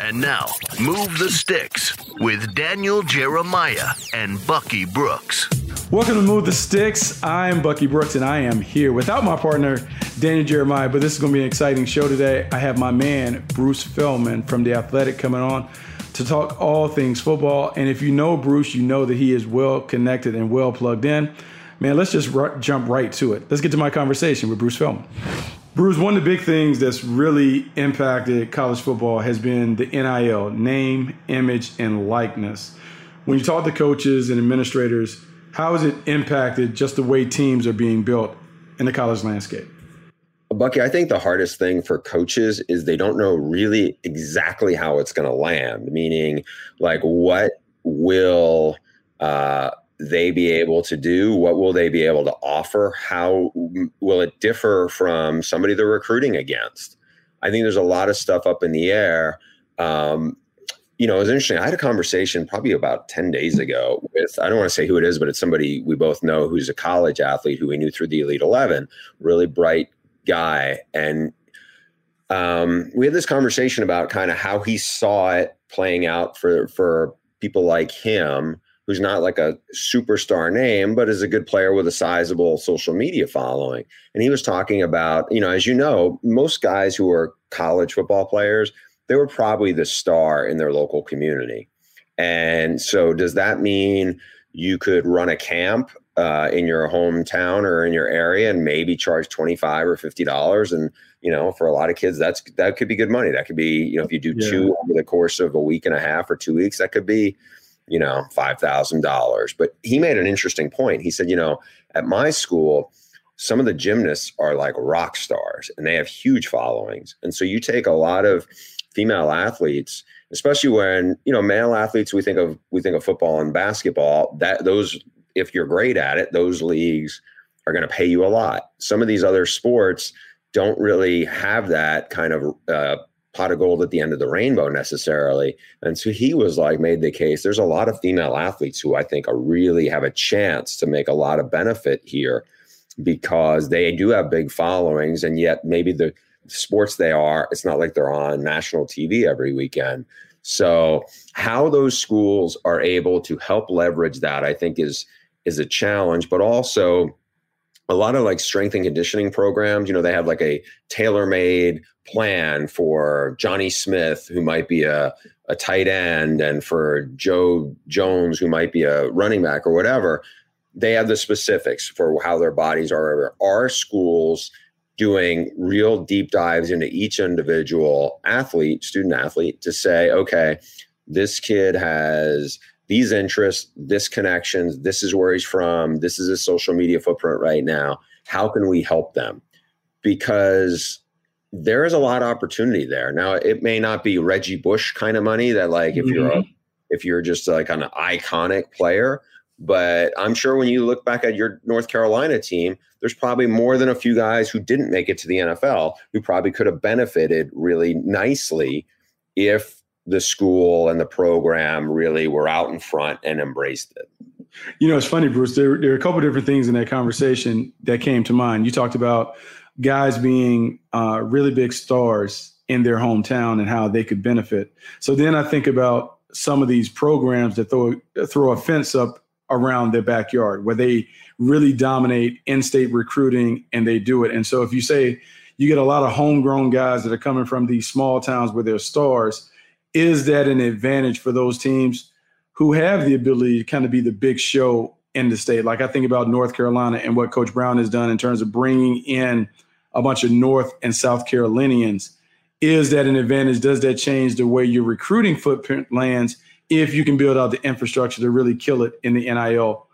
And now, Move the Sticks with Daniel Jeremiah and Bucky Brooks. Welcome to Move the Sticks. I'm Bucky Brooks, and I am here without my partner, Daniel Jeremiah. But this is going to be an exciting show today. I have my man, Bruce Feldman from The Athletic, coming on to talk all things football. And if you know Bruce, you know that he is well connected and well plugged in. Man, let's just r- jump right to it. Let's get to my conversation with Bruce Feldman. Bruce, one of the big things that's really impacted college football has been the NIL, name, image, and likeness. When you talk to coaches and administrators, how has it impacted just the way teams are being built in the college landscape? Bucky, I think the hardest thing for coaches is they don't know really exactly how it's going to land, meaning, like, what will uh, they be able to do? What will they be able to offer? How will it differ from somebody they're recruiting against? I think there's a lot of stuff up in the air. Um, you know, it was interesting. I had a conversation probably about 10 days ago with, I don't want to say who it is, but it's somebody we both know who's a college athlete who we knew through the Elite 11, really bright guy. And um, we had this conversation about kind of how he saw it playing out for, for people like him who's not like a superstar name, but is a good player with a sizable social media following. And he was talking about, you know, as you know, most guys who are college football players, they were probably the star in their local community. And so, does that mean you could run a camp uh, in your hometown or in your area and maybe charge 25 or 50 dollars and you know for a lot of kids that's that could be good money that could be you know if you do yeah. two over the course of a week and a half or two weeks that could be you know, $5,000. But he made an interesting point. He said, you know, at my school, some of the gymnasts are like rock stars and they have huge followings. And so you take a lot of female athletes, especially when, you know, male athletes, we think of, we think of football and basketball that those, if you're great at it, those leagues are going to pay you a lot. Some of these other sports don't really have that kind of uh, pot of gold at the end of the rainbow necessarily. And so he was like, made the case. There's a lot of female athletes who I think are really have a chance to make a lot of benefit here. because they do have big followings, and yet maybe the sports they are, it's not like they're on national TV every weekend. So how those schools are able to help leverage that, I think, is is a challenge, but also a lot of like strength and conditioning programs, you know, they have like a tailor-made plan for Johnny Smith, who might be a, a tight end, and for Joe Jones, who might be a running back or whatever. They have the specifics for how their bodies are. Our schools doing real deep dives into each individual athlete, student athlete, to say, okay, this kid has these interests, this connections, this is where he's from, this is his social media footprint right now. How can we help them? Because there is a lot of opportunity there. Now, it may not be Reggie Bush kind of money that, like, if mm-hmm. you're a, mm-hmm. if you're just like an iconic player, but I'm sure when you look back at your North Carolina team, there's probably more than a few guys who didn't make it to the NFL who probably could have benefited really nicely if the school and the program really were out in front and embraced it. You know, it's funny, Bruce. There, there are a couple different things in that conversation that came to mind. You talked about guys being uh, really big stars in their hometown and how they could benefit. So then I think about some of these programs that throw throw a fence up around their backyard where they really dominate in-state recruiting and they do it. And so if you say you get a lot of homegrown guys that are coming from these small towns where they're stars, is that an advantage for those teams who have the ability to kind of be the big show in the state? Like I think about North Carolina and what Coach Brown has done in terms of bringing in a bunch of North and South Carolinians. Is that an advantage? Does that change the way your recruiting footprint lands? if you can build out the infrastructure to really kill it in the NIL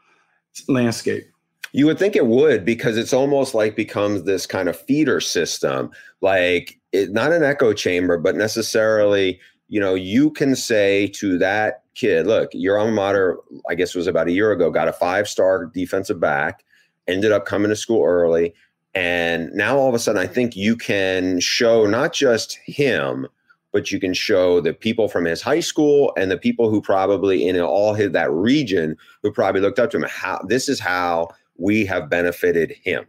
landscape. You would think it would because it's almost like becomes this kind of feeder system, like it, not an echo chamber, but necessarily, you know, you can say to that kid, look, your alma mater, I guess it was about a year ago, got a five star defensive back, ended up coming to school early. And now all of a sudden, I think you can show not just him, but you can show the people from his high school and the people who probably in all his, that region who probably looked up to him how this is how we have benefited him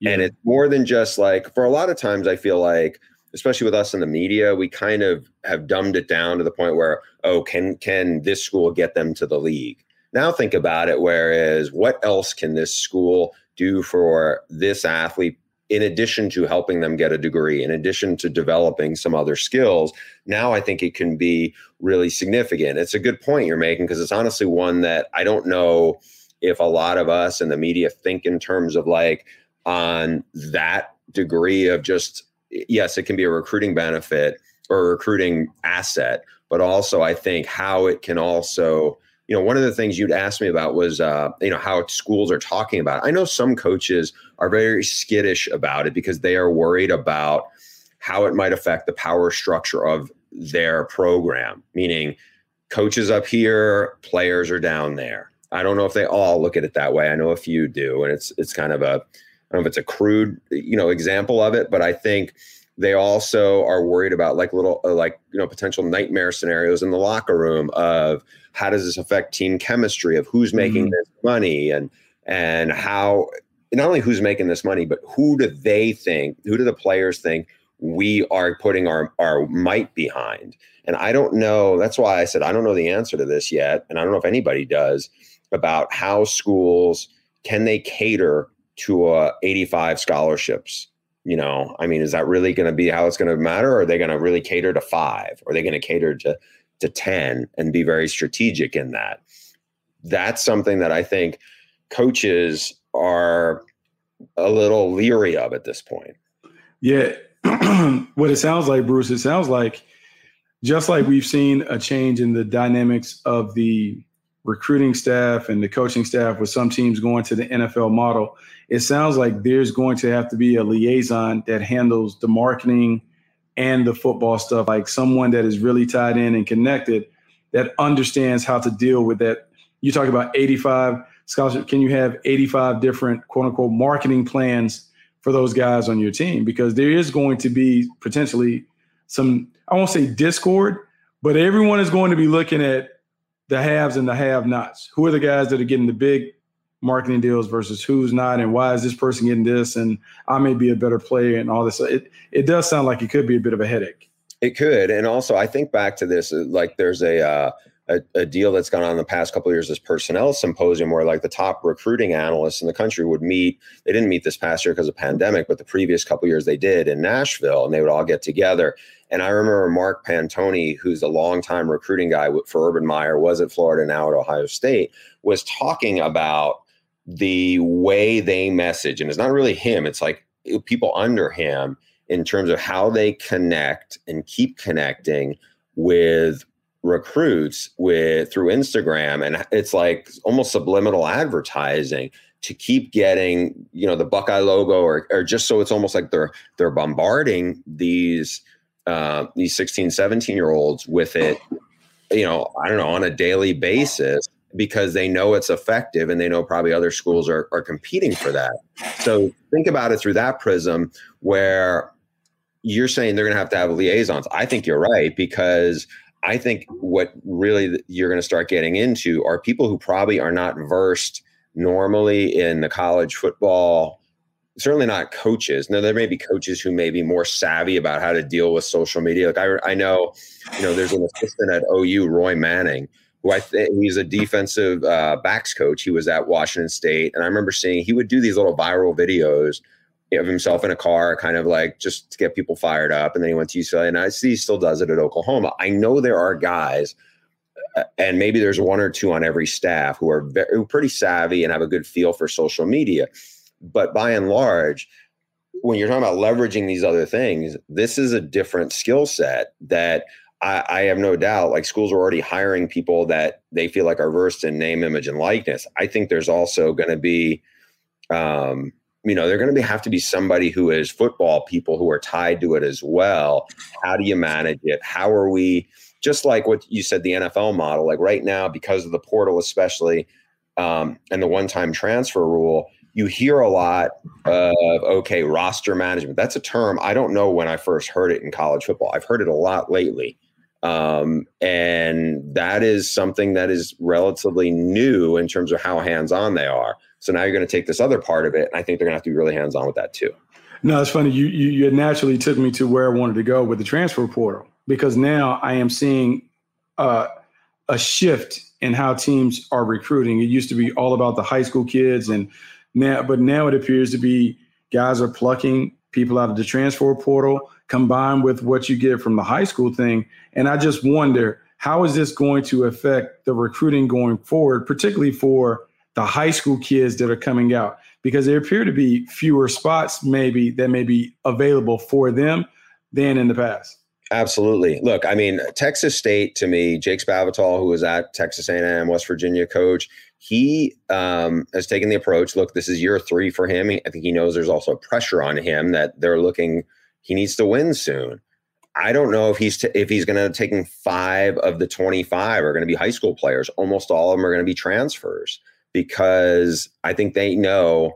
yeah. and it's more than just like for a lot of times i feel like especially with us in the media we kind of have dumbed it down to the point where oh can can this school get them to the league now think about it whereas what else can this school do for this athlete in addition to helping them get a degree, in addition to developing some other skills, now I think it can be really significant. It's a good point you're making because it's honestly one that I don't know if a lot of us in the media think in terms of like on that degree of just, yes, it can be a recruiting benefit or recruiting asset, but also I think how it can also you know, one of the things you'd asked me about was, uh, you know, how schools are talking about it. I know some coaches are very skittish about it because they are worried about how it might affect the power structure of their program, meaning coaches up here, players are down there. I don't know if they all look at it that way. I know a few do, and it's it's kind of a I don't know if it's a crude, you know, example of it, but I think they also are worried about like little uh, like you know potential nightmare scenarios in the locker room of how does this affect team chemistry of who's making mm-hmm. this money and and how not only who's making this money but who do they think who do the players think we are putting our our might behind and i don't know that's why i said i don't know the answer to this yet and i don't know if anybody does about how schools can they cater to uh, 85 scholarships you know? I mean is that really going to be how it's going to matter or are they going to really cater to five? Or are they going to cater to to 10 and be very strategic in that? That's something that i think coaches are a little leery of at this point. Yeah what it sounds like bruce it sounds like just like we've seen a change in the dynamics of the recruiting staff and the coaching staff with some teams going to the NFL model, it sounds like there's going to have to be a liaison that handles the marketing and the football stuff, like someone that is really tied in and connected that understands how to deal with that. You talk about 85 scholarship. Can you have 85 different quote unquote marketing plans for those guys on your team? Because there is going to be potentially some, I won't say discord, but everyone is going to be looking at the haves and the have nots. Who are the guys that are getting the big marketing deals versus who's not, and why is this person getting this, and I may be a better player, and all this. It it does sound like it could be a bit of a headache. It could, and also I think back to this, uh, like there's a. Uh, a, a, deal that's gone on in the past couple years, this personnel symposium, where like the top recruiting analysts in the country would meet. They didn't meet this past year because of pandemic, but the previous couple years they did in Nashville, and they would all get together. And I remember Mark Pantoni, who's a longtime recruiting guy for Urban Meyer, was at Florida, now at Ohio State, was talking about the way they message, and it's not really him; it's like eh, people under him in terms of how they connect and keep connecting with recruits with through Instagram and it's like almost subliminal advertising to keep getting you know the Buckeye logo or or just so it's almost like they're they're bombarding these uh, these 16 17 year olds with it you know I don't know on a daily basis because they know it's effective and they know probably other schools are, are competing for that. So think about it through that prism where you're saying they're going to have to have liaisons. I think you're right because I think what really you're going to start getting into are people who probably are not versed normally in the college football certainly not coaches. Now there may be coaches who may be more savvy about how to deal with social media. Like I, I know, you know, there's an assistant at OU, Roy Manning, who I think he's a defensive uh, backs coach. He was at Washington State, and I remember seeing he would do these little viral videos of himself in a car, kind of like just to get people fired up. And then he went to UCLA, and I see he still does it at Oklahoma. I know there are guys, uh, and maybe there's one or two on every staff who are very, who are pretty savvy and have a good feel for social media. But by and large, when you're talking about leveraging these other things, this is a different skill set that I, I, have no doubt like schools are already hiring people that they feel like are versed in name, image, and likeness. I think there's also going to be um, you know, they're going to have to be somebody who is football people who are tied to it as well. How do you manage it? How are we, just like what you said, the NFL model, like right now, because of the portal, especially, um, and the one time transfer rule, you hear a lot of, okay, roster management. That's a term I don't know when I first heard it in college football. I've heard it a lot lately. Um, and that is something that is relatively new in terms of how hands on they are. So now you're going to take this other part of it, and I think they're going to have to be really hands on with that too. No, it's funny. You, you you naturally took me to where I wanted to go with the transfer portal because now I am seeing uh, a shift in how teams are recruiting. It used to be all about the high school kids, and now, but now it appears to be guys are plucking people out of the transfer portal combined with what you get from the high school thing. And I just wonder how is this going to affect the recruiting going forward, particularly for the high school kids that are coming out because there appear to be fewer spots maybe that may be available for them than in the past. Absolutely. Look, I mean, Texas State to me, Jake Spavital, who was at Texas A&M, West Virginia coach, he um, has taken the approach. Look, this is year three for him. I think he knows there's also pressure on him that they're looking. He needs to win soon. I don't know if he's t- if he's going to taking five of the 25 are going to be high school players. Almost all of them are going to be transfers because I think they know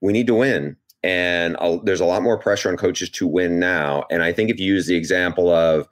we need to win. And I'll, there's a lot more pressure on coaches to win now. And I think if you use the example of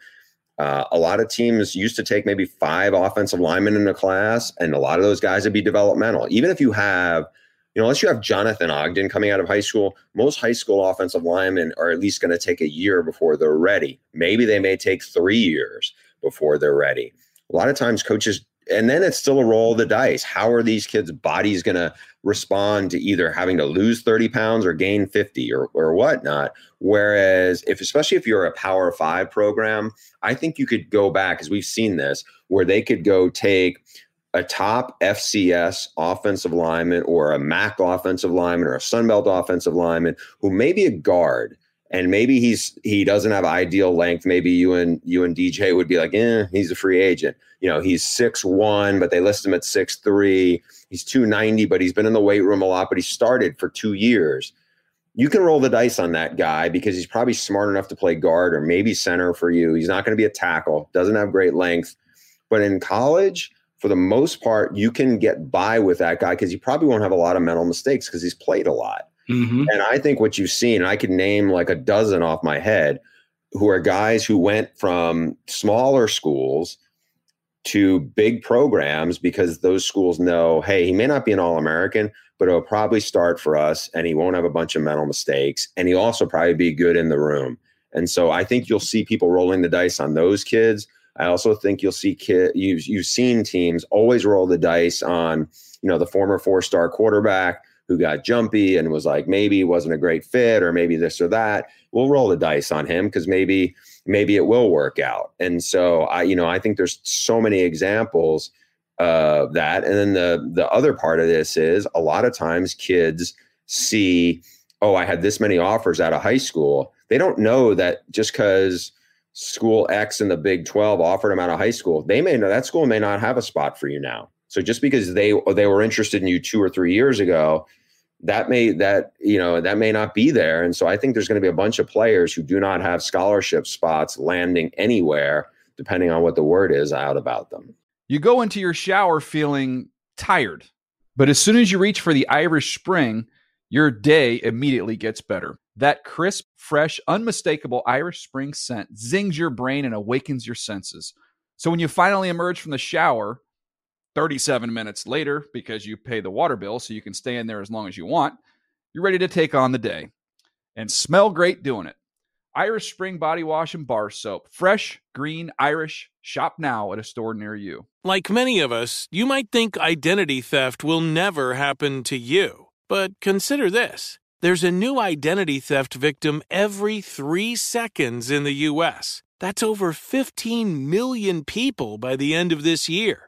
uh, a lot of teams used to take maybe five offensive linemen in a class, and a lot of those guys would be developmental. Even if you have, you know, unless you have Jonathan Ogden coming out of high school, most high school offensive linemen are at least going to take a year before they're ready. Maybe they may take three years before they're ready. A lot of times coaches and then it's still a roll of the dice. How are these kids' bodies going to respond to either having to lose 30 pounds or gain 50 or, or whatnot? Whereas, if especially if you're a Power Five program, I think you could go back, as we've seen this, where they could go take a top FCS offensive lineman or a MAC offensive lineman or a Sunbelt offensive lineman who may be a guard and maybe he's he doesn't have ideal length. Maybe you and you and DJ would be like, eh, he's a free agent. You know, he's six one, but they list him at six three. He's two ninety, but he's been in the weight room a lot. But he started for two years. You can roll the dice on that guy because he's probably smart enough to play guard or maybe center for you. He's not going to be a tackle. Doesn't have great length, but in college. For the most part, you can get by with that guy because you probably won't have a lot of mental mistakes because he's played a lot. Mm-hmm. And I think what you've seen, I could name like a dozen off my head, who are guys who went from smaller schools to big programs because those schools know, hey, he may not be an All American, but he'll probably start for us and he won't have a bunch of mental mistakes. And he'll also probably be good in the room. And so I think you'll see people rolling the dice on those kids. I also think you'll see kid you've you've seen teams always roll the dice on, you know, the former four-star quarterback who got jumpy and was like maybe wasn't a great fit or maybe this or that. We'll roll the dice on him because maybe maybe it will work out. And so I, you know, I think there's so many examples of that. And then the the other part of this is a lot of times kids see, oh, I had this many offers out of high school. They don't know that just because school X in the Big 12 offered them out of high school, they may know that school may not have a spot for you now. So just because they they were interested in you two or three years ago, that may that you know that may not be there. And so I think there's going to be a bunch of players who do not have scholarship spots landing anywhere, depending on what the word is out about them. You go into your shower feeling tired, but as soon as you reach for the Irish Spring, your day immediately gets better. That crisp, fresh, unmistakable Irish Spring scent zings your brain and awakens your senses. So when you finally emerge from the shower, 37 minutes later, because you pay the water bill so you can stay in there as long as you want, you're ready to take on the day and smell great doing it. Irish Spring Body Wash and Bar Soap. Fresh, green, Irish. Shop now at a store near you. Like many of us, you might think identity theft will never happen to you. But consider this there's a new identity theft victim every three seconds in the U.S. That's over 15 million people by the end of this year,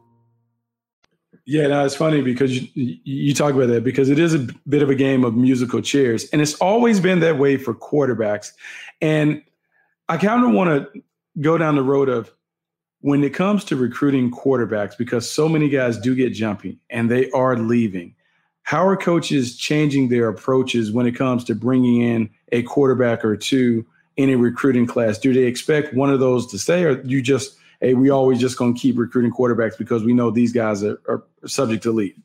Yeah, no, it's funny because you, you talk about that because it is a bit of a game of musical chairs, and it's always been that way for quarterbacks. And I kind of want to go down the road of when it comes to recruiting quarterbacks because so many guys do get jumpy and they are leaving. How are coaches changing their approaches when it comes to bringing in a quarterback or two in a recruiting class? Do they expect one of those to stay, or you just hey, we always just going to keep recruiting quarterbacks because we know these guys are, are subject to leave?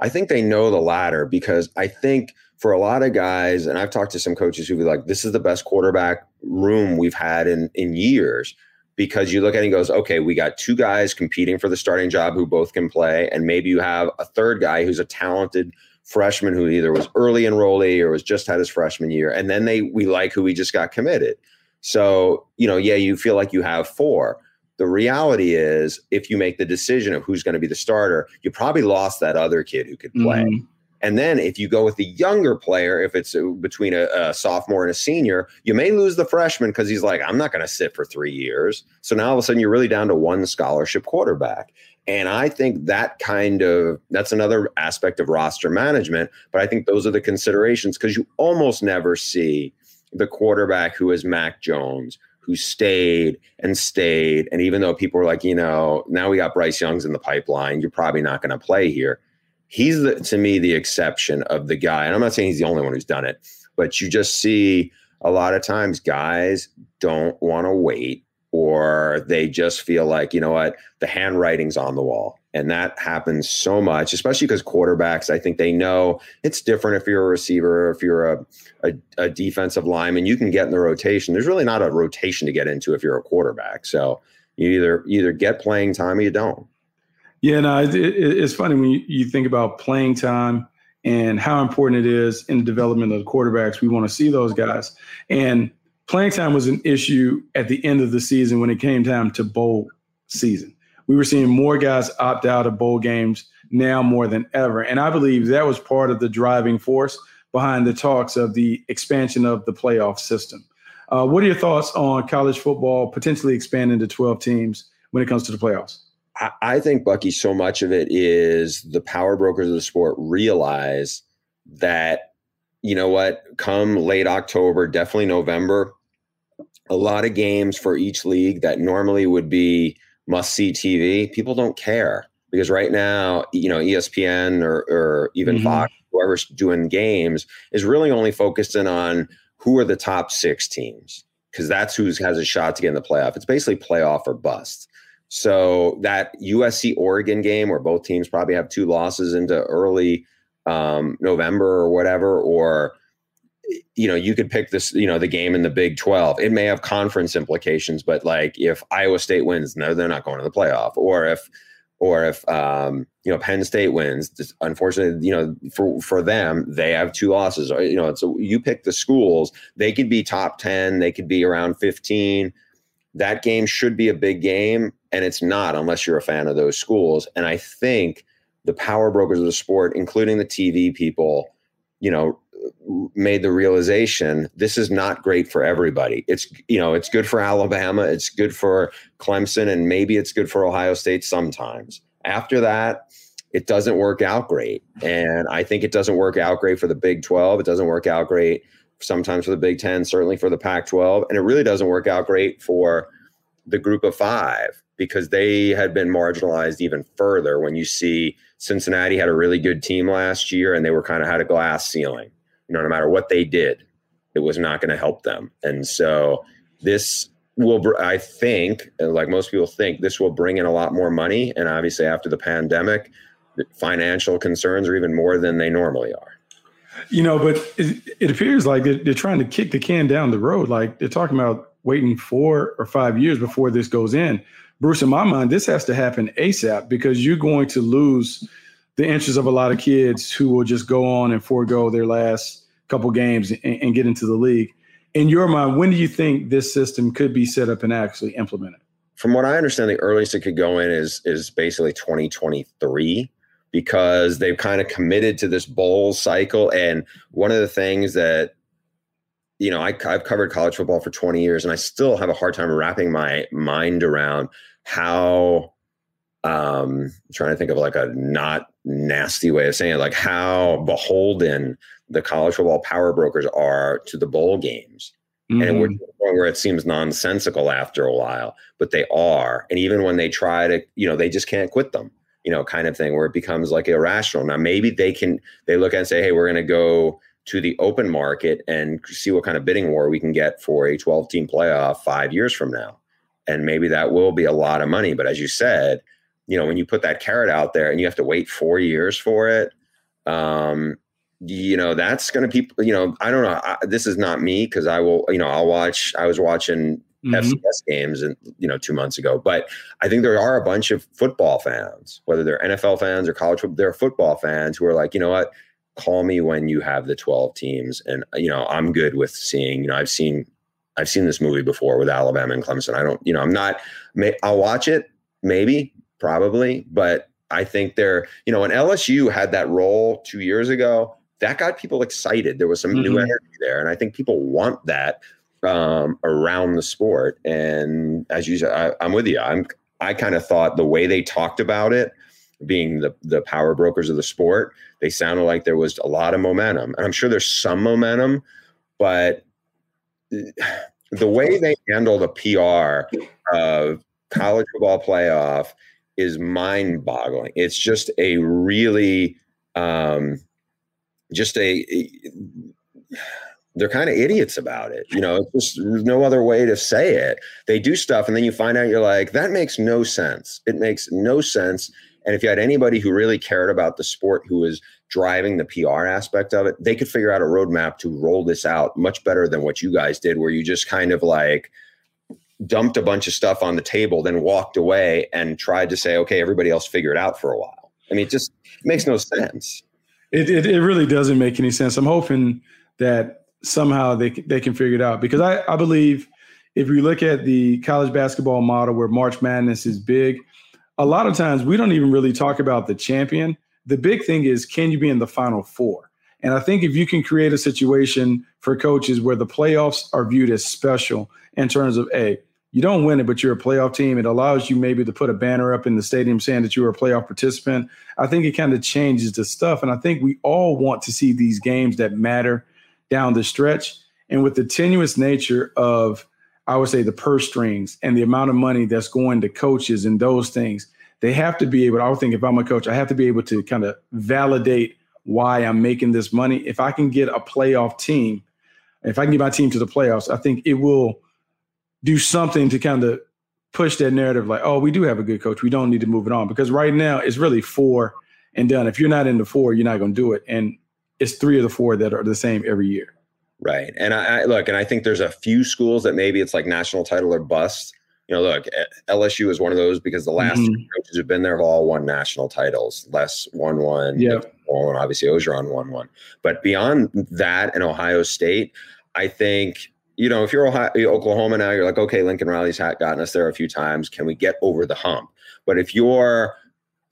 I think they know the latter because I think for a lot of guys, and I've talked to some coaches who be like, this is the best quarterback room we've had in in years. Because you look at it and goes, okay, we got two guys competing for the starting job who both can play, and maybe you have a third guy who's a talented freshman who either was early enrollee or was just had his freshman year, and then they we like who we just got committed. So you know, yeah, you feel like you have four. The reality is, if you make the decision of who's going to be the starter, you probably lost that other kid who could play. Mm-hmm. And then if you go with the younger player, if it's uh, between a, a sophomore and a senior, you may lose the freshman because he's like, I'm not going to sit for three years. So now all of a sudden you're really down to one scholarship quarterback. And I think that kind of that's another aspect of roster management. But I think those are the considerations because you almost never see the quarterback who is Mac Jones, who stayed and stayed. And even though people were like, you know, now we got Bryce Young's in the pipeline, you're probably not going to play here he's the, to me the exception of the guy. And I'm not saying he's the only one who's done it, but you just see a lot of times guys don't want to wait or they just feel like, you know what, the handwriting's on the wall. And that happens so much, especially because quarterbacks, I think they know it's different if you're a receiver, if you're a, a, a defensive lineman, you can get in the rotation. There's really not a rotation to get into if you're a quarterback. So you either either get playing time or you don't. Yeah, no, it, it, it's funny when you, you think about playing time and how important it is in the development of the quarterbacks. We want to see those guys. And playing time was an issue at the end of the season when it came time to bowl season. We were seeing more guys opt out of bowl games now more than ever. And I believe that was part of the driving force behind the talks of the expansion of the playoff system. Uh, what are your thoughts on college football potentially expanding to 12 teams when it comes to the playoffs? I think Bucky, so much of it is the power brokers of the sport realize that, you know what, come late October, definitely November, a lot of games for each league that normally would be must see TV, people don't care because right now, you know, ESPN or, or even mm-hmm. Fox, whoever's doing games, is really only focusing on who are the top six teams because that's who has a shot to get in the playoff. It's basically playoff or bust. So that USC Oregon game, where both teams probably have two losses into early um, November or whatever, or you know, you could pick this, you know, the game in the Big 12. It may have conference implications, but like if Iowa State wins, no, they're not going to the playoff. Or if, or if um, you know Penn State wins, unfortunately, you know for for them they have two losses. You know, so you pick the schools; they could be top ten, they could be around fifteen. That game should be a big game and it's not unless you're a fan of those schools. And I think the power brokers of the sport, including the TV people, you know, made the realization this is not great for everybody. It's you know, it's good for Alabama, it's good for Clemson, and maybe it's good for Ohio State sometimes. After that, it doesn't work out great. And I think it doesn't work out great for the Big 12. It doesn't work out great sometimes for the Big 10, certainly for the Pac 12. And it really doesn't work out great for the group of five because they had been marginalized even further when you see Cincinnati had a really good team last year and they were kind of had a glass ceiling. You know, no matter what they did, it was not going to help them. And so this will, I think, like most people think, this will bring in a lot more money. And obviously, after the pandemic, financial concerns are even more than they normally are. You know, but it, it appears like they're, they're trying to kick the can down the road. Like they're talking about waiting four or five years before this goes in. Bruce, in my mind, this has to happen ASAP because you're going to lose the interest of a lot of kids who will just go on and forego their last couple games and, and get into the league. In your mind, when do you think this system could be set up and actually implemented? From what I understand, the earliest it could go in is is basically 2023 because they've kind of committed to this bowl cycle. And one of the things that you know, I, have covered college football for 20 years, and I still have a hard time wrapping my mind around how um I'm trying to think of like a not nasty way of saying it, like how beholden the college football power brokers are to the bowl games. Mm-hmm. And we're to the point where it seems nonsensical after a while, but they are. And even when they try to, you know, they just can't quit them, you know, kind of thing where it becomes like irrational. Now maybe they can they look at and say, hey, we're gonna go to the open market and see what kind of bidding war we can get for a 12 team playoff five years from now. And maybe that will be a lot of money. But as you said, you know, when you put that carrot out there and you have to wait four years for it, um, you know, that's going to be, you know, I don't know. I, this is not me because I will, you know, I'll watch, I was watching mm-hmm. FCS games and, you know, two months ago, but I think there are a bunch of football fans, whether they're NFL fans or college, they're football fans who are like, you know what, call me when you have the 12 teams and you know i'm good with seeing you know i've seen i've seen this movie before with alabama and clemson i don't you know i'm not may, i'll watch it maybe probably but i think they're you know when lsu had that role two years ago that got people excited there was some mm-hmm. new energy there and i think people want that um, around the sport and as you said I, i'm with you i'm i kind of thought the way they talked about it being the the power brokers of the sport, they sounded like there was a lot of momentum. And I'm sure there's some momentum, but the way they handle the PR of college football playoff is mind boggling. It's just a really, um, just a, they're kind of idiots about it. You know, it's just there's no other way to say it. They do stuff and then you find out you're like, that makes no sense. It makes no sense. And if you had anybody who really cared about the sport who was driving the PR aspect of it, they could figure out a roadmap to roll this out much better than what you guys did, where you just kind of like dumped a bunch of stuff on the table, then walked away and tried to say, okay, everybody else figure it out for a while. I mean, it just makes no sense. It, it, it really doesn't make any sense. I'm hoping that somehow they, they can figure it out because I, I believe if you look at the college basketball model where March Madness is big, a lot of times we don't even really talk about the champion. The big thing is can you be in the final four? And I think if you can create a situation for coaches where the playoffs are viewed as special in terms of a you don't win it, but you're a playoff team. It allows you maybe to put a banner up in the stadium saying that you were a playoff participant. I think it kind of changes the stuff. And I think we all want to see these games that matter down the stretch. And with the tenuous nature of I would say the purse strings and the amount of money that's going to coaches and those things, they have to be able. I would think if I'm a coach, I have to be able to kind of validate why I'm making this money. If I can get a playoff team, if I can get my team to the playoffs, I think it will do something to kind of push that narrative like, oh, we do have a good coach. We don't need to move it on. Because right now it's really four and done. If you're not in the four, you're not going to do it. And it's three of the four that are the same every year. Right. And I, I, look, and I think there's a few schools that maybe it's like national title or bust. You know, look, LSU is one of those because the last mm-hmm. coaches who've been there have all won national titles. Les won one. Yeah. One. Obviously, Orgeron won one. But beyond that and Ohio State, I think you know, if you're Ohio, Oklahoma now, you're like, okay, Lincoln Riley's hat gotten us there a few times. Can we get over the hump? But if you're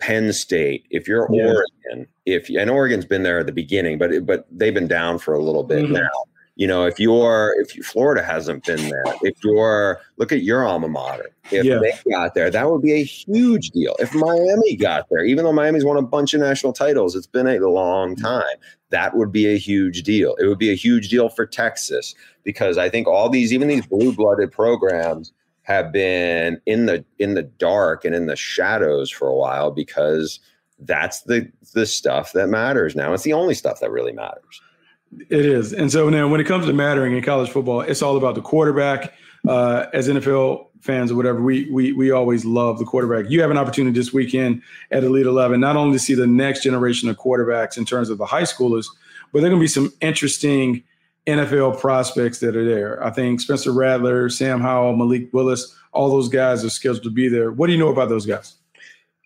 Penn State, if you're yeah. Oregon, if and Oregon's been there at the beginning, but but they've been down for a little bit mm-hmm. now you know, if you're if you, Florida hasn't been there, if you're look at your alma mater, if yeah. they got there, that would be a huge deal. If Miami got there, even though Miami's won a bunch of national titles, it's been a long mm-hmm. time. That would be a huge deal. It would be a huge deal for Texas because I think all these, even these blue-blooded programs, have been in the in the dark and in the shadows for a while because that's the the stuff that matters now. It's the only stuff that really matters. It is. And so now when it comes to mattering in college football, it's all about the quarterback. Uh, as NFL fans or whatever, we, we we always love the quarterback. You have an opportunity this weekend at Elite 11, not only to see the next generation of quarterbacks in terms of the high schoolers, but there are going to be some interesting NFL prospects that are there. I think Spencer Rattler, Sam Howell, Malik Willis, all those guys are scheduled to be there. What do you know about those guys?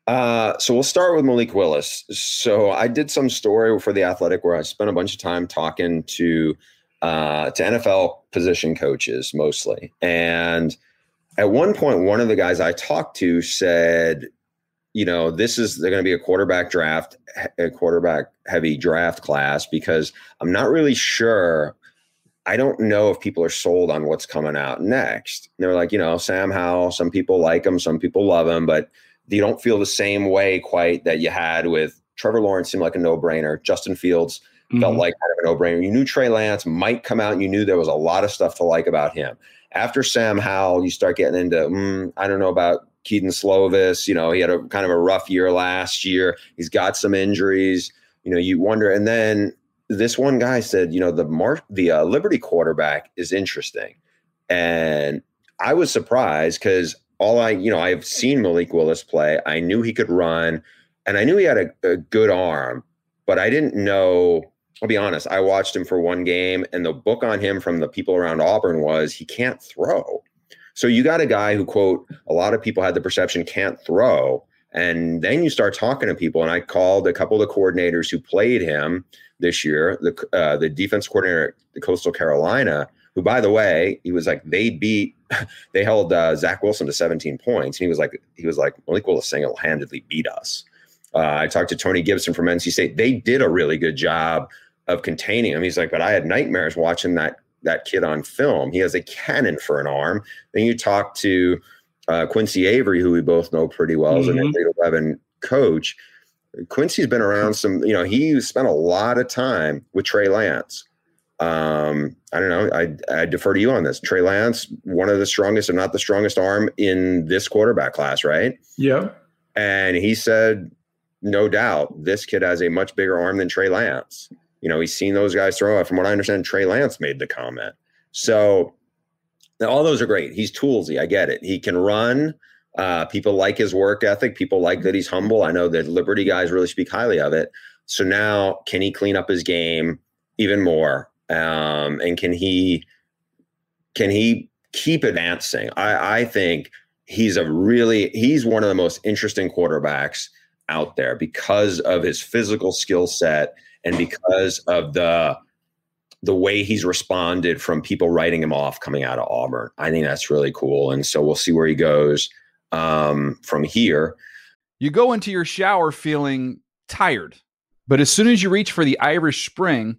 Uh, so we'll start with Malik Willis. So I did some story for the Athletic where I spent a bunch of time talking to uh, to NFL position coaches mostly, and at one point, one of the guys I talked to said, "You know, this is they're going to be a quarterback draft, a quarterback heavy draft class because I'm not really sure." I don't know if people are sold on what's coming out next. And they're like, you know, Sam Howell, some people like him, some people love him, but you don't feel the same way quite that you had with Trevor Lawrence seemed like a no-brainer. Justin Fields felt Mhm. like kind of a no-brainer. You knew Trey Lance might come out and you knew there was a lot of stuff to like about him. After Sam Howell, you start getting into, mm, I don't know about Kedon Slovis. You know, he had a kind of a rough year last year. He's got some injuries. You know, you wonder. And then this one guy said, you know, the Mar- the uh, Liberty quarterback is interesting. And I was surprised because all I, you know, I've seen Malik Willis play. I knew he could run and I knew he had a, a good arm, but I didn't know. I'll be honest, I watched him for one game, and the book on him from the people around Auburn was he can't throw. So you got a guy who, quote, a lot of people had the perception can't throw. And then you start talking to people, and I called a couple of the coordinators who played him this year, the uh, the defense coordinator at the Coastal Carolina, who, by the way, he was like they beat, they held uh, Zach Wilson to 17 points, and he was like he was like Malik Willis single handedly beat us. Uh, I talked to Tony Gibson from NC State. They did a really good job of containing him. He's like, but I had nightmares watching that that kid on film. He has a cannon for an arm. Then you talk to uh, Quincy Avery, who we both know pretty well as an Mhm. Elite Eleven coach. Quincy's been around some. You know, he spent a lot of time with Trey Lance. Um, I don't know. I, I defer to you on this. Trey Lance, one of the strongest, if not the strongest arm in this quarterback class, right? Yeah. And he said, no doubt, this kid has a much bigger arm than Trey Lance. You know, he's seen those guys throw it. From what I understand, Trey Lance made the comment. So all those are great. He's toolsy. I get it. He can run. Uh, people like his work ethic. People like that he's humble. I know that Liberty guys really speak highly of it. So now, can he clean up his game even more? Um, and can he can he keep advancing? I, I think he's a really he's one of the most interesting quarterbacks out there because of his physical skill set and because of the the way he's responded from people writing him off coming out of Auburn. I think that's really cool. And so we'll see where he goes um, from here. You go into your shower feeling tired, but as soon as you reach for the Irish Spring,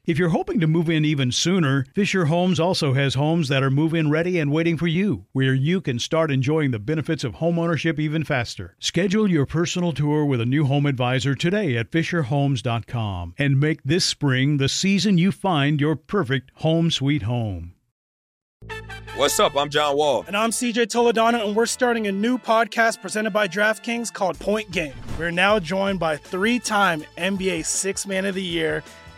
If you're hoping to move in even sooner, Fisher Homes also has homes that are move in ready and waiting for you, where you can start enjoying the benefits of homeownership even faster. Schedule your personal tour with a new home advisor today at FisherHomes.com and make this spring the season you find your perfect home sweet home. What's up? I'm John Wall. And I'm CJ Toledano, and we're starting a new podcast presented by DraftKings called Point Game. We're now joined by three time NBA Six Man of the Year,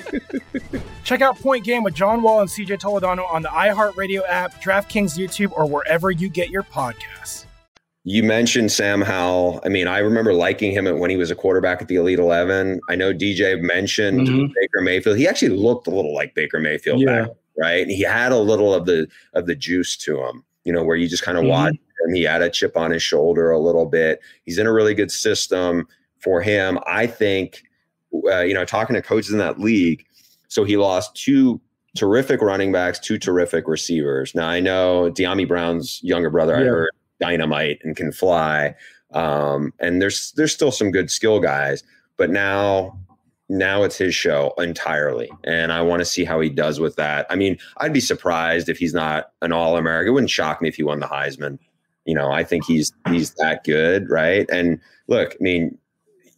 Check out Point Game with John Wall and CJ Toledano on the iHeartRadio app, DraftKings YouTube, or wherever you get your podcasts. You mentioned Sam Howell. I mean, I remember liking him when he was a quarterback at the Elite Eleven. I know DJ mentioned Mhm. Baker Mayfield. He actually looked a little like Baker Mayfield Yeah. back, right? And he had a little of the of the juice to him, you know, where you just kind of Mhm. watch him. He had a chip on his shoulder a little bit. He's in a really good system for him. I think, uh, you know, talking to coaches in that league, so he lost two terrific running backs, two terrific receivers. Now I know Dyami Brown's younger brother. I heard dynamite and can fly. Um, and there's there's still some good skill guys, but now now it's his show entirely, and I want to see how he does with that. I mean, I'd be surprised if he's not an All American. It wouldn't shock me if he won the Heisman. You know, I think he's he's that good, right? And look, I mean,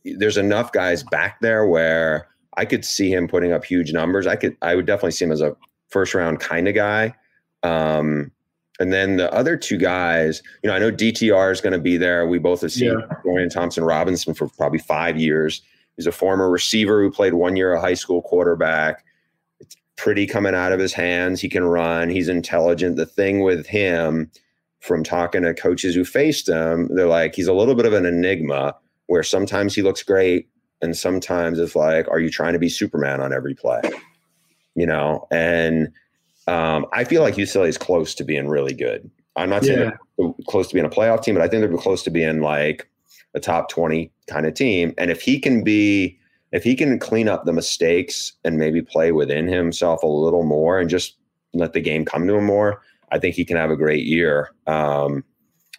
there's enough guys back there where I could see him putting up huge numbers. I could I would definitely see him as a first round kind of guy. Um, and then the other two guys, you know, I know DTR is going to be there. We both have seen Yeah. Dorian Thompson Robinson for probably five years. He's a former receiver who played one year of high school quarterback. It's pretty coming out of his hands. He can run. He's intelligent. The thing with him, from talking to coaches who faced him, they're like he's a little bit of an enigma. Where sometimes he looks great, and sometimes it's like, are you trying to be Superman on every play? You know, and um, I feel like UCLA is close to being really good. I'm not saying Yeah. they're close to being a playoff team, but I think they're close to being like a top 20 kind of team. And if he can be, if he can clean up the mistakes and maybe play within himself a little more and just let the game come to him more, I think he can have a great year. Um,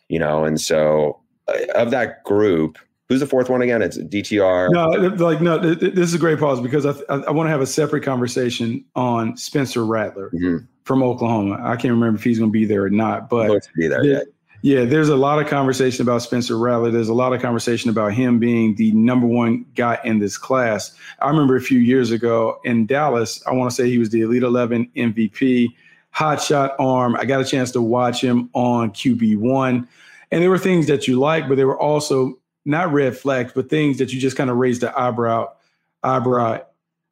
you know, and so uh, of that group, who's the fourth one again? It's DTR. No, like no, th- th- this is a great pause because I, I, I want to have a separate conversation on Spencer Rattler Mm-hmm. from Oklahoma. I can't remember if he's going to be there or not, but be there, yeah. there's a lot of conversation about Spencer Rattler. There's a lot of conversation about him being the number one guy in this class. I remember a few years ago in Dallas, I want to say he was the Elite 11 MVP, hot shot arm. I got a chance to watch him on QB1. And there were things that you like, but there were also not red flags, but things that you just kind of raised the eyebrow, eyebrow,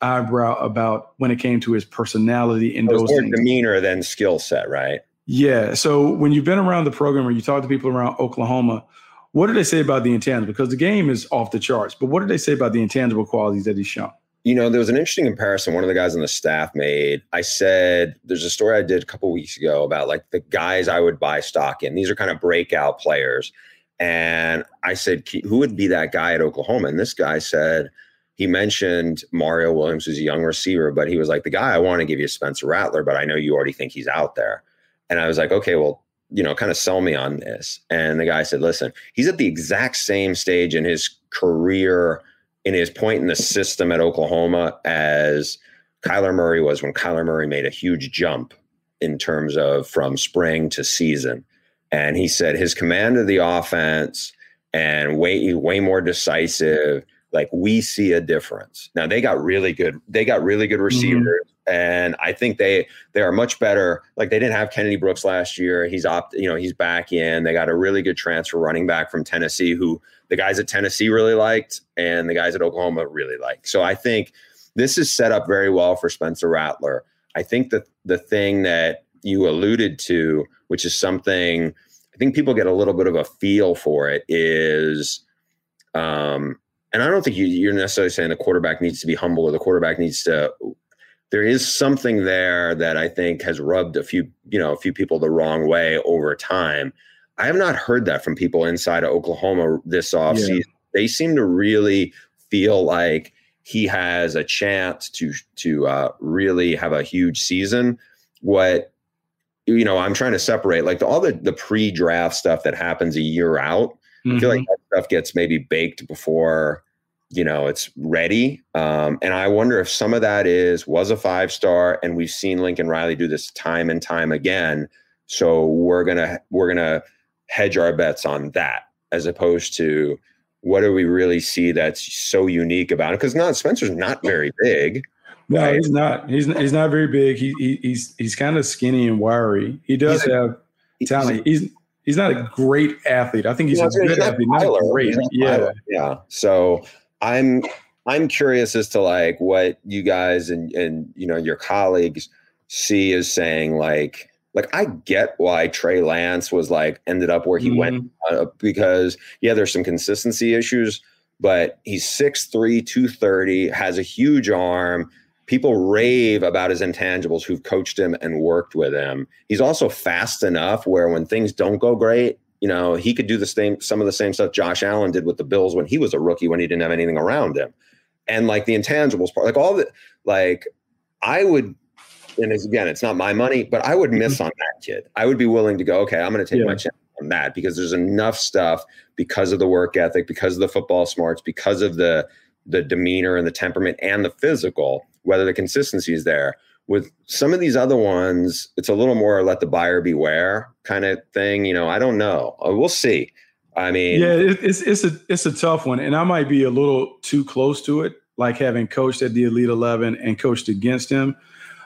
eyebrow about when it came to his personality and those more things. demeanor than skill set, right? Yeah. So when you've been around the program or you talk to people around Oklahoma, what do they say about the intangible? Because the game is off the charts, but what do they say about the intangible qualities that he's shown? You know, there was an interesting comparison one of the guys on the staff made. I said, there's a story I did a couple weeks ago about like the guys I would buy stock in. These are kind of breakout players. And I said, who would be that guy at Oklahoma? And this guy said, he mentioned Mario Williams, who's a young receiver, but he was like, the guy I want to give you Spencer Rattler, but I know you already think he's out there. And I was like, okay, well, you know, kind of sell me on this. And the guy said, listen, he's at the exact same stage in his career, in his point in the system at Oklahoma as Kyler Murray was when Kyler Murray made a huge jump in terms of from spring to season. And he said his command of the offense and way way more decisive. Like we see a difference. Now they got really good. They got really good mm-hmm. receivers, and I think they they are much better. Like they didn't have Kennedy Brooks last year. He's opt. You know he's back in. They got a really good transfer running back from Tennessee, who the guys at Tennessee really liked, and the guys at Oklahoma really liked. So I think this is set up very well for Spencer Rattler. I think that the thing that you alluded to, which is something I think people get a little bit of a feel for it, is, um, and I don't think you, you're necessarily saying the quarterback needs to be humble or the quarterback needs to. There is something there that I think has rubbed a few, you know, a few people the wrong way over time. I have not heard that from people inside of Oklahoma this offseason. Yeah. They seem to really feel like he has a chance to to uh, really have a huge season. What you know, I'm trying to separate like all the the pre-draft stuff that happens a year out. I feel like that stuff gets maybe baked before you know it's ready. Um, and i wonder if some of that is was a five star and we've seen lincoln riley do this time and time again. So we're gonna we're gonna hedge our bets on that as opposed to what do we really see that's so unique about it? Because not spencer's not very big No, right? he's not. He's he's not very big. He, he he's he's kind of skinny and wiry. He does He's a- have talent. He's he's not a great athlete. I think he's Yeah, a good athlete, not Kyler. great. He's not Yeah. Kyler. yeah. So I'm I'm curious as to like what you guys and and you know your colleagues see as saying like like I get why Trey Lance was like ended up where he went uh, because yeah, there's some consistency issues, but he's 6'3", 230, has a huge arm. People rave about his intangibles who've coached him and worked with him. He's also fast enough where when things don't go great, you know, he could do the same some of the same stuff Josh Allen did with the Bills when he was a rookie when he didn't have anything around him. And like the intangibles part, like all the like I would and it's, again, it's not my money, but I would miss mm-hmm. on that kid. I would be willing to go, okay, I'm going to take my chance on that because there's enough stuff because of the work ethic, because of the football smarts, because of the the demeanor and the temperament and the physical, whether the consistency is there. With some of these other ones, it's a little more let the buyer beware kind of thing. You know, I don't know. Uh, We'll see. I mean, Yeah, it's it's a it's a tough one, and I might be a little too close to it. Like having coached at the Elite Eleven and coached against him,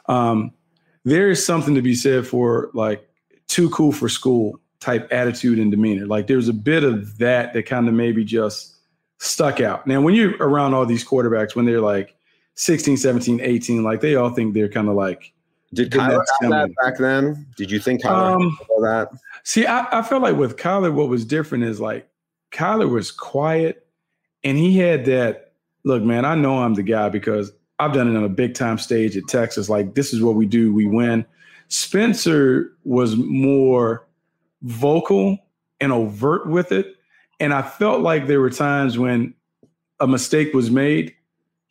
um, there is something to be said for like too cool for school type attitude and demeanor. Like there's a bit of that that kind of maybe just stuck out. Now, when you're around all these quarterbacks, when they're like 16, 17, 18, like they all think they're kind of like. Did Kyler have that back then? Did you think Kyler Um, that? See, I, I felt like with Kyler, what was different is like Kyler was quiet and he had that look, man, I know I'm the guy because I've done it on a big time stage at Texas. Like, this is what we do, we win. Spencer was more vocal and overt with it. And I felt like there were times when a mistake was made,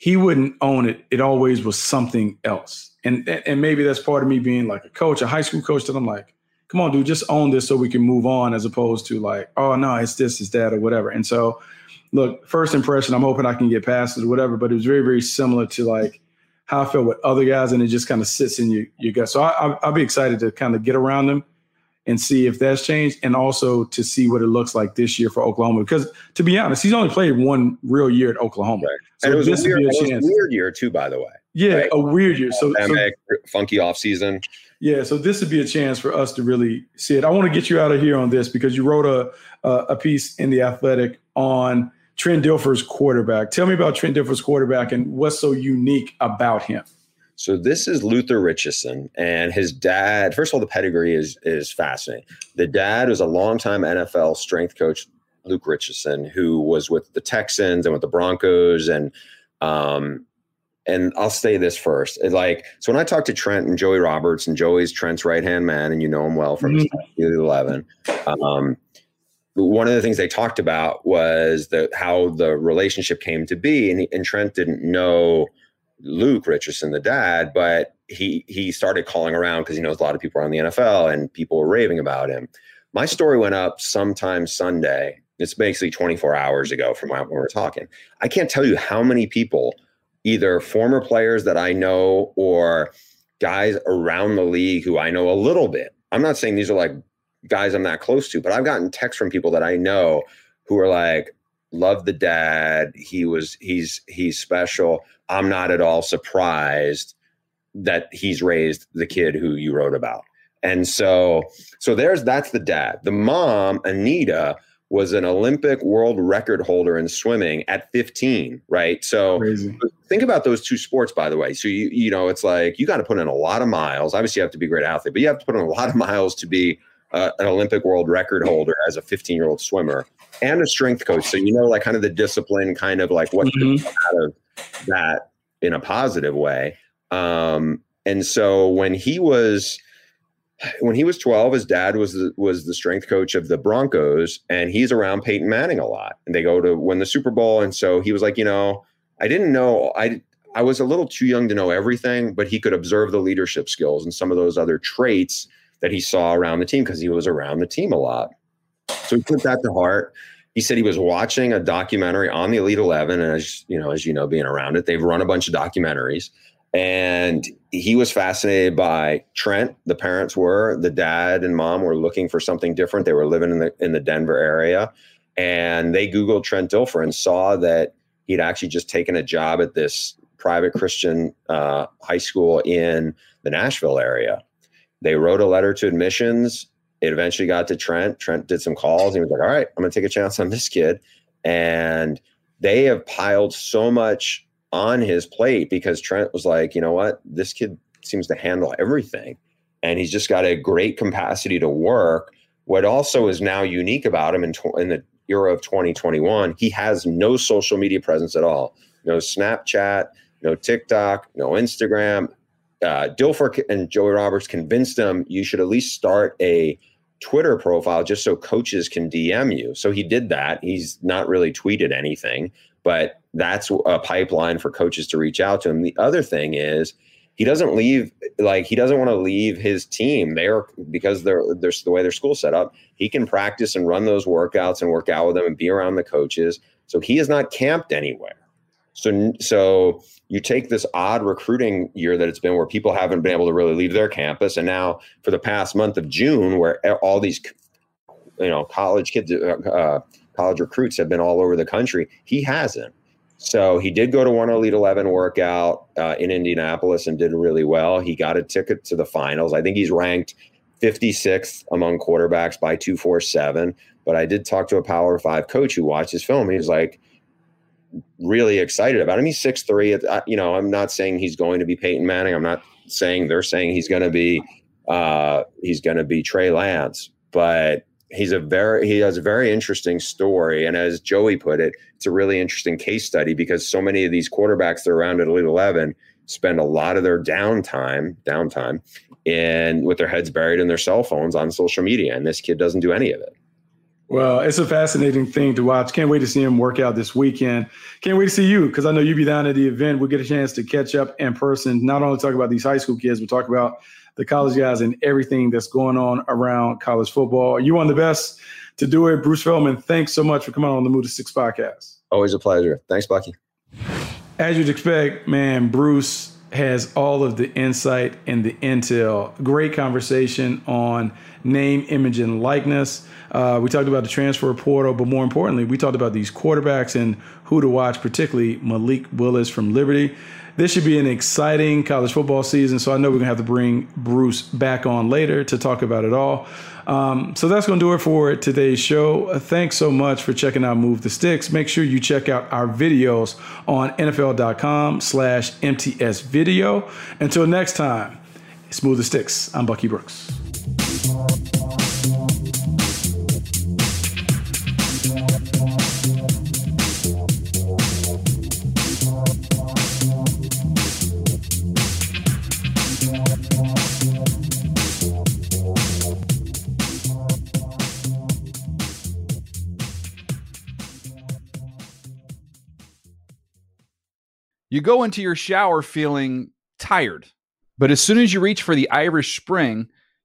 he wouldn't own it. It always was something else. And and maybe that's part of me being like a coach, a high school coach, that I'm like, come on, dude, just own this so we can move on, as opposed to like, oh no, it's this, it's that, or whatever. And so, look, first impression, I'm hoping I can get past it or whatever, but it was very, very similar to like how I felt with other guys, and it just kind of sits in your, your gut. So I, I'll be excited to kind of get around them and see if that's changed, and also to see what it looks like this year for Oklahoma. Because to be honest, he's only played one real year at Oklahoma. So and it was, this a weird, a chance. weird year too, by the way. Yeah, right? a weird year. So, so funky off season. yeah, so this would be a chance for us to really see it. I want to get you out of here on this because you wrote a a, a piece in the Athletic on Trent Dilfer's quarterback. Tell me about Trent Dilfer's quarterback and what's so unique about him. So this is Luther Richardson, and his dad. First of all, the pedigree is is fascinating. The dad was a longtime NFL strength coach, Luke Richardson, who was with the Texans and with the Broncos, and um, and I'll say this first. It like so when I talked to Trent and Joey Roberts, and Joey's Trent's right hand man, and you know him well from his time at the eleven. Um, one of the things they talked about was the how the relationship came to be, and, he, and Trent didn't know Luke Richardson, the dad, but he he started calling around because he knows a lot of people around the NFL, and people were raving about him. My story went up sometime Sunday. It's basically 24 hours ago from when we were talking. I can't tell you how many people, either former players that I know or guys around the league who I know a little bit. I'm not saying these are like guys I'm that close to, but I've gotten texts from people that I know who are like, love the dad. He was he's he's special. I'm not at all surprised that he's raised the kid who you wrote about. And so so there's that's the dad. The mom, Anita, was an Olympic world record holder in swimming at 15, right? So Crazy. think about those two sports by the way. So you you know, it's like you got to put in a lot of miles. Obviously you have to be a great athlete, but you have to put in a lot of miles to be uh, an Olympic world record holder as a 15 year old swimmer and a strength coach. So you know, like kind of the discipline, kind of like what come out of that in a positive way. Um, and so when he was when he was 12, his dad was the, was the strength coach of the Broncos, and he's around Peyton Manning a lot. And they go to win the Super Bowl, and so he was like, you know, I didn't know I I was a little too young to know everything, but he could observe the leadership skills and some of those other traits that he saw around the team because he was around the team a lot. So he took that to heart. he said he was watching a documentary on the Elite Eleven, and as you know, as you know, being around it, they've run a bunch of documentaries, and he was fascinated by Trent. The parents were, the dad and mom were looking for something different. They were living in the in the Denver area, and they Googled Trent Dilfer and saw that he'd actually just taken a job at this private Christian uh, high school in the Nashville area. They wrote a letter to admissions. It eventually got to Trent. Trent did some calls. He was like, all right, I'm going to take a chance on this kid. And they have piled so much on his plate because Trent was like, you know what? This kid seems to handle everything. And he's just got a great capacity to work. What also is now unique about him in, tw- in the era of 2021, he has no social media presence at all. No Snapchat, no TikTok, no Instagram. Uh, Dilfer and Joey Roberts convinced him you should at least start a Twitter profile just so coaches can DM you. So he did that. He's not really tweeted anything, but that's a pipeline for coaches to reach out to him. The other thing is he doesn't leave like he doesn't want to leave his team there because they're there's the way their school set up. He can practice and run those workouts and work out with them and be around the coaches. So he is not camped anywhere. So so you take this odd recruiting year that it's been where people haven't been able to really leave their campus and now for the past month of June where all these you know college kids uh, college recruits have been all over the country he hasn't. So he did go to one elite 11 workout uh, in indianapolis and did really well. He got a ticket to the finals. I think he's ranked 56th among quarterbacks by 247 but i did talk to a power five coach who watched his film and he's like really excited about him. He's six three. You know, I'm not saying he's going to be Peyton Manning. I'm not saying they're saying he's going to be uh, he's going to be Trey Lance, but he's a very he has a very interesting story. And as Joey put it, it's a really interesting case study because so many of these quarterbacks that are around at Elite Eleven spend a lot of their downtime downtime in with their heads buried in their cell phones on social media, and this kid doesn't do any of it. Well, it's a fascinating thing to watch. Can't wait to see him work out this weekend. Can't wait to see you because I know you'll be down at the event. We'll get a chance to catch up in person, not only talk about these high school kids, but talk about the college guys and everything that's going on around college football. You one the best to do it. Bruce Feldman, thanks so much for coming on the Move the Sticks podcast. Always a pleasure. Thanks, Bucky. As you'd expect, man, Bruce has all of the insight and the intel. Great conversation on name, image, and likeness. Uh, we talked about the transfer portal, but more importantly, we talked about these quarterbacks and who to watch, particularly Malik Willis from Liberty. This should be an exciting college football season, so I know we're going to have to bring Bruce back on later to talk about it all. Um, so that's going to do it for today's show. Uh, thanks so much for checking out Move the Sticks. Make sure you check out our videos on NFL.com slash MTS video. Until next time, Smooth the Sticks. I'm Bucky Brooks. You go into your shower feeling tired, but as soon as you reach for the Irish Spring,